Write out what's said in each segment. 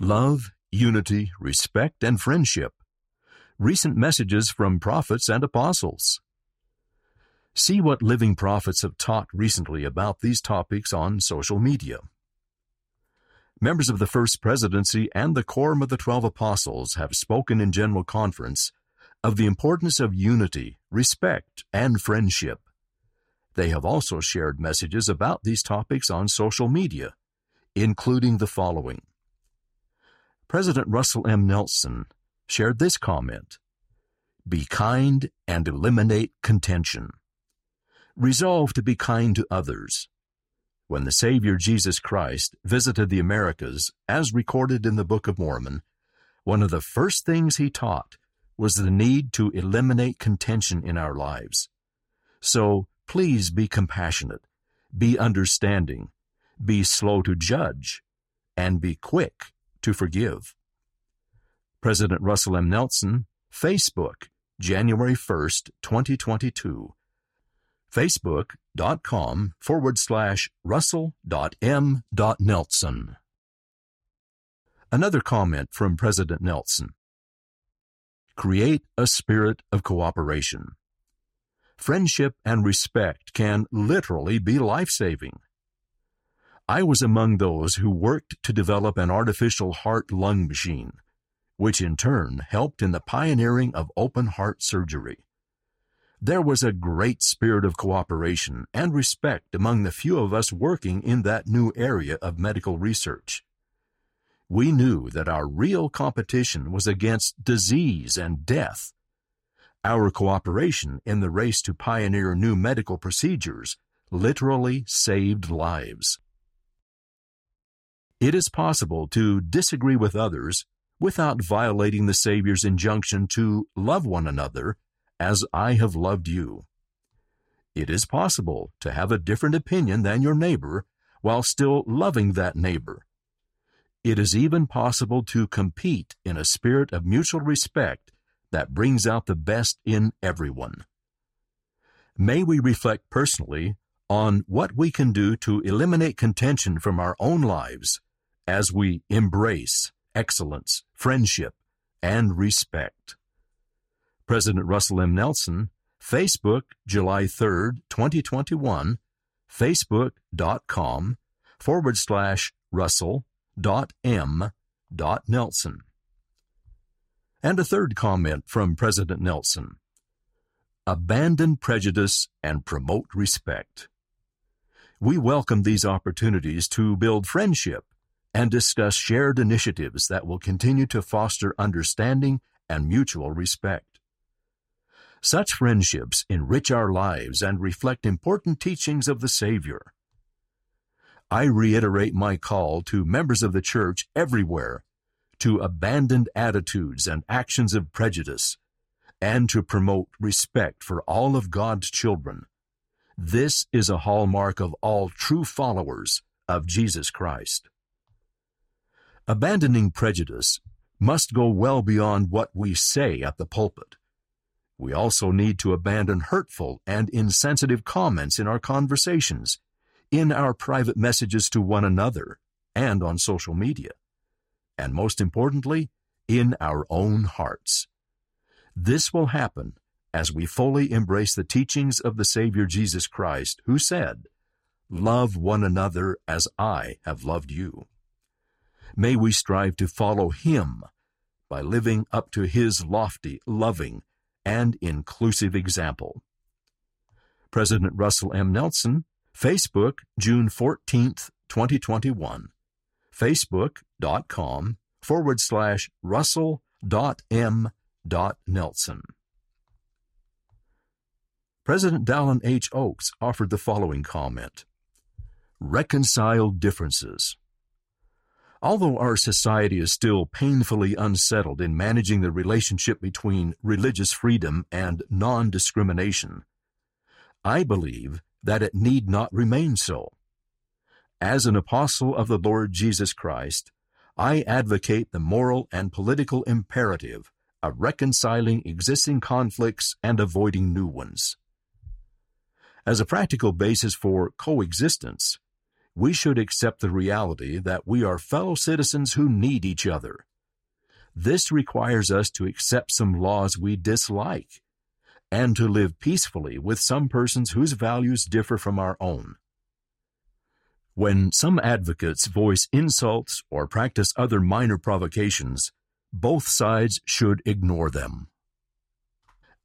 love, unity, respect, and friendship. Recent messages from prophets and apostles. See what living prophets have taught recently about these topics on social media. Members of the First Presidency and the Quorum of the Twelve Apostles have spoken in General Conference of the importance of unity, respect, and friendship. They have also shared messages about these topics on social media, including the following. President Russell M. Nelson shared this comment Be kind and eliminate contention. Resolve to be kind to others. When the Savior Jesus Christ visited the Americas, as recorded in the Book of Mormon, one of the first things he taught was the need to eliminate contention in our lives. So please be compassionate, be understanding, be slow to judge, and be quick to forgive. President Russell M. Nelson, Facebook, January 1st, 2022 facebook.com forward slash russell.m.nelson. Another comment from President Nelson. Create a spirit of cooperation. Friendship and respect can literally be life-saving. I was among those who worked to develop an artificial heart-lung machine, which in turn helped in the pioneering of open heart surgery. There was a great spirit of cooperation and respect among the few of us working in that new area of medical research. We knew that our real competition was against disease and death. Our cooperation in the race to pioneer new medical procedures literally saved lives. It is possible to disagree with others without violating the Savior's injunction to love one another as I have loved you. It is possible to have a different opinion than your neighbor while still loving that neighbor. It is even possible to compete in a spirit of mutual respect that brings out the best in everyone. May we reflect personally on what we can do to eliminate contention from our own lives as we embrace excellence, friendship, and respect. President Russell M. Nelson, Facebook, July 3, 2021, facebook.com forward slash Russell dot M dot Nelson. And a third comment from President Nelson. Abandon prejudice and promote respect. We welcome these opportunities to build friendship and discuss shared initiatives that will continue to foster understanding and mutual respect. Such friendships enrich our lives and reflect important teachings of the Savior. I reiterate my call to members of the church everywhere to abandon attitudes and actions of prejudice and to promote respect for all of God's children. This is a hallmark of all true followers of Jesus Christ. Abandoning prejudice must go well beyond what we say at the pulpit. We also need to abandon hurtful and insensitive comments in our conversations, in our private messages to one another, and on social media. And most importantly, in our own hearts. This will happen as we fully embrace the teachings of the Savior Jesus Christ, who said, Love one another as I have loved you. May we strive to follow Him by living up to His lofty, loving, and inclusive example. President Russell M. Nelson, Facebook, June 14, 2021. Facebook.com forward slash Russell dot M dot Nelson. President Dallin H. Oaks offered the following comment Reconcile differences. Although our society is still painfully unsettled in managing the relationship between religious freedom and non discrimination, I believe that it need not remain so. As an apostle of the Lord Jesus Christ, I advocate the moral and political imperative of reconciling existing conflicts and avoiding new ones. As a practical basis for coexistence, we should accept the reality that we are fellow citizens who need each other. This requires us to accept some laws we dislike and to live peacefully with some persons whose values differ from our own. When some advocates voice insults or practice other minor provocations, both sides should ignore them.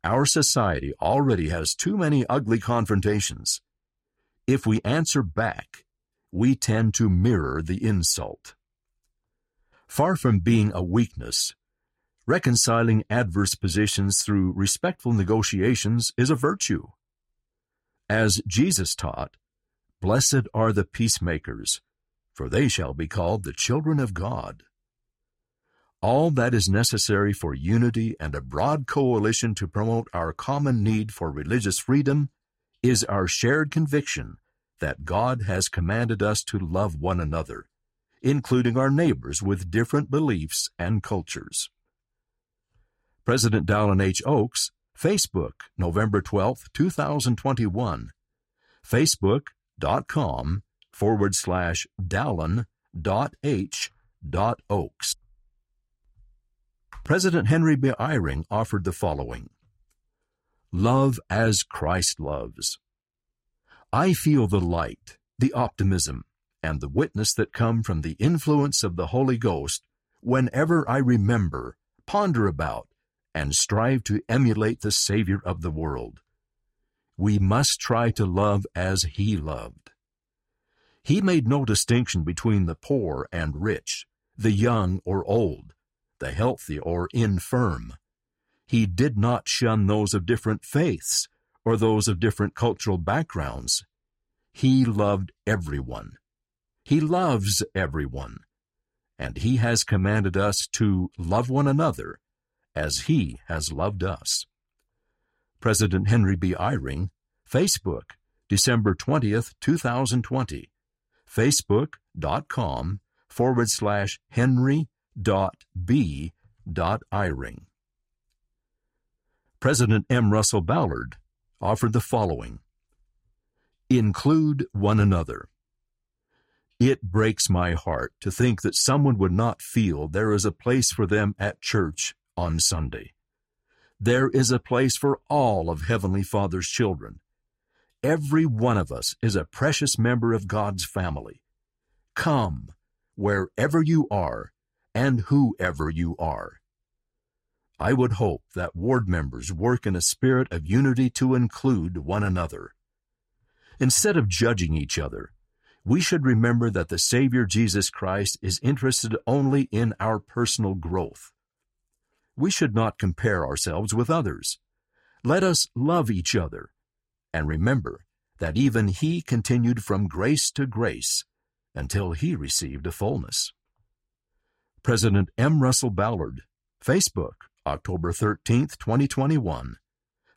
Our society already has too many ugly confrontations. If we answer back, we tend to mirror the insult. Far from being a weakness, reconciling adverse positions through respectful negotiations is a virtue. As Jesus taught, Blessed are the peacemakers, for they shall be called the children of God. All that is necessary for unity and a broad coalition to promote our common need for religious freedom is our shared conviction that God has commanded us to love one another, including our neighbors with different beliefs and cultures. President Dallin H. Oaks, Facebook, November 12, 2021. Facebook.com forward slash Dallin H. President Henry B. Eyring offered the following Love as Christ loves. I feel the light, the optimism, and the witness that come from the influence of the Holy Ghost whenever I remember, ponder about, and strive to emulate the Savior of the world. We must try to love as He loved. He made no distinction between the poor and rich, the young or old, the healthy or infirm. He did not shun those of different faiths or those of different cultural backgrounds. He loved everyone. He loves everyone. And He has commanded us to love one another as He has loved us. President Henry B. Eyring, Facebook, December 20th, 2020. Facebook.com forward slash Henry b. Eyring. President M. Russell Ballard offered the following Include one another. It breaks my heart to think that someone would not feel there is a place for them at church on Sunday. There is a place for all of Heavenly Father's children. Every one of us is a precious member of God's family. Come, wherever you are, and whoever you are. I would hope that ward members work in a spirit of unity to include one another. Instead of judging each other, we should remember that the Savior Jesus Christ is interested only in our personal growth. We should not compare ourselves with others. Let us love each other and remember that even He continued from grace to grace until He received a fullness. President M. Russell Ballard, Facebook, October 13, 2021.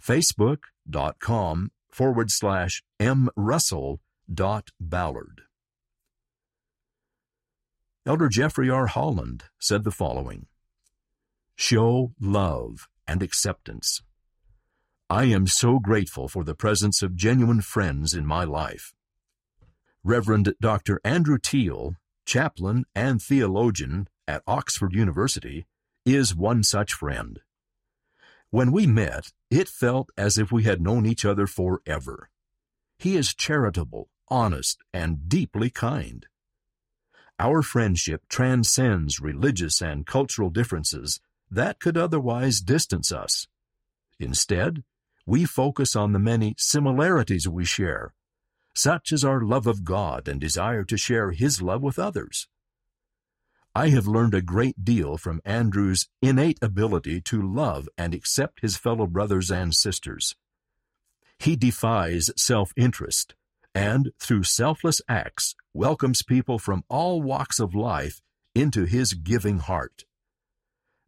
Facebook.com forward slash M. Russell dot Ballard. Elder Jeffrey R. Holland said the following Show love and acceptance. I am so grateful for the presence of genuine friends in my life. Reverend Dr. Andrew Teal, chaplain and theologian at Oxford University, is one such friend. When we met, it felt as if we had known each other forever. He is charitable, honest, and deeply kind. Our friendship transcends religious and cultural differences that could otherwise distance us. Instead, we focus on the many similarities we share, such as our love of God and desire to share His love with others. I have learned a great deal from Andrew's innate ability to love and accept his fellow brothers and sisters. He defies self interest and, through selfless acts, welcomes people from all walks of life into his giving heart.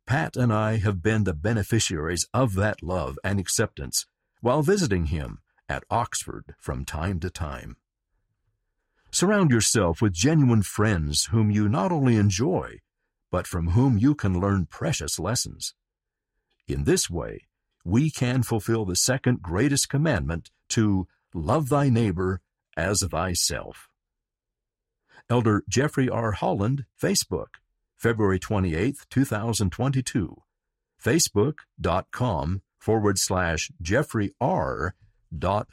Pat and I have been the beneficiaries of that love and acceptance while visiting him at Oxford from time to time. Surround yourself with genuine friends whom you not only enjoy, but from whom you can learn precious lessons. In this way, we can fulfill the second greatest commandment to love thy neighbor as thyself. Elder Jeffrey R. Holland, Facebook, February 28, 2022. Facebook.com forward slash Jeffrey R.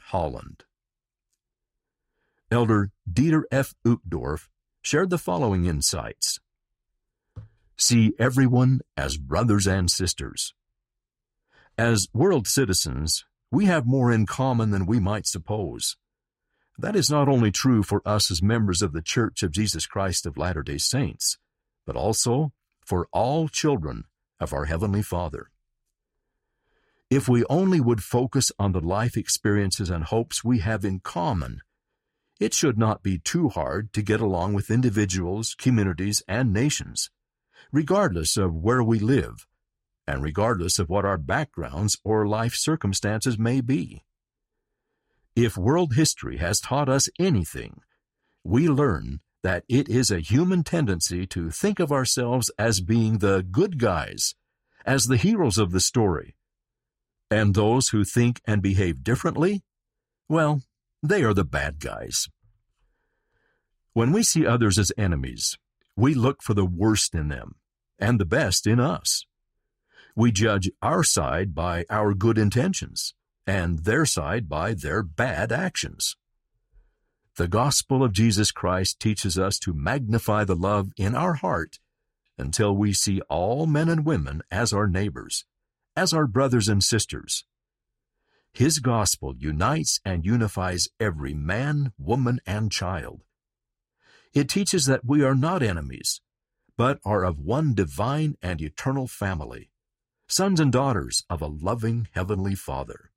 Holland. Elder Dieter F. Uchtdorf shared the following insights. See everyone as brothers and sisters. As world citizens, we have more in common than we might suppose. That is not only true for us as members of the Church of Jesus Christ of Latter day Saints, but also for all children of our Heavenly Father. If we only would focus on the life experiences and hopes we have in common, it should not be too hard to get along with individuals, communities, and nations, regardless of where we live and regardless of what our backgrounds or life circumstances may be. If world history has taught us anything, we learn that it is a human tendency to think of ourselves as being the good guys, as the heroes of the story. And those who think and behave differently, well, they are the bad guys. When we see others as enemies, we look for the worst in them and the best in us. We judge our side by our good intentions and their side by their bad actions. The gospel of Jesus Christ teaches us to magnify the love in our heart until we see all men and women as our neighbors, as our brothers and sisters. His gospel unites and unifies every man, woman, and child. It teaches that we are not enemies, but are of one divine and eternal family sons and daughters of a loving Heavenly Father.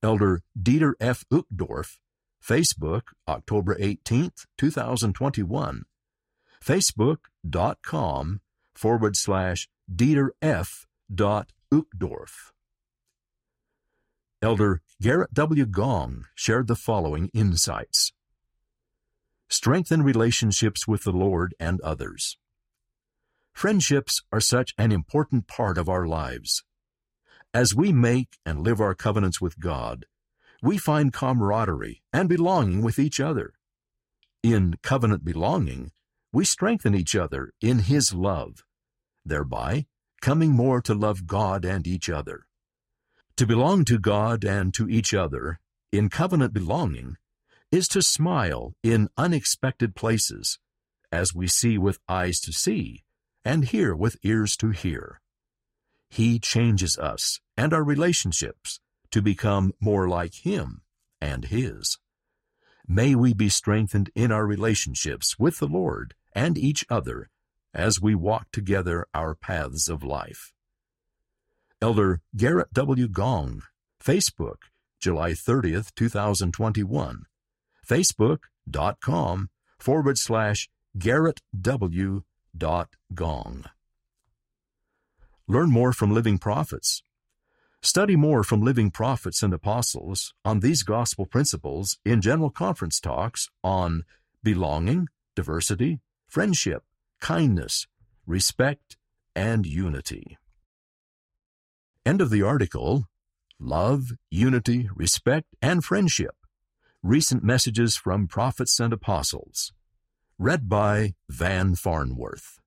Elder Dieter F. Uchtdorf, Facebook, October 18, 2021, facebook.com forward slash Dieter F. Uchtdorf. Elder Gerrit W. Gong shared the following insights. Strengthen relationships with the Lord and others. Friendships are such an important part of our lives. As we make and live our covenants with God, we find camaraderie and belonging with each other. In covenant belonging, we strengthen each other in His love, thereby coming more to love God and each other. To belong to God and to each other in covenant belonging is to smile in unexpected places, as we see with eyes to see and hear with ears to hear. He changes us and our relationships to become more like Him and His. May we be strengthened in our relationships with the Lord and each other as we walk together our paths of life. Elder Gerrit W. Gong, Facebook, July 30th, 2021. Facebook.com forward slash Gerrit W gong. Learn more from living prophets. Study more from living prophets and apostles on these gospel principles in general conference talks on belonging, diversity, friendship, kindness, respect, and unity. End of the article Love, Unity, Respect, and Friendship Recent Messages from Prophets and Apostles read by Van Farnworth.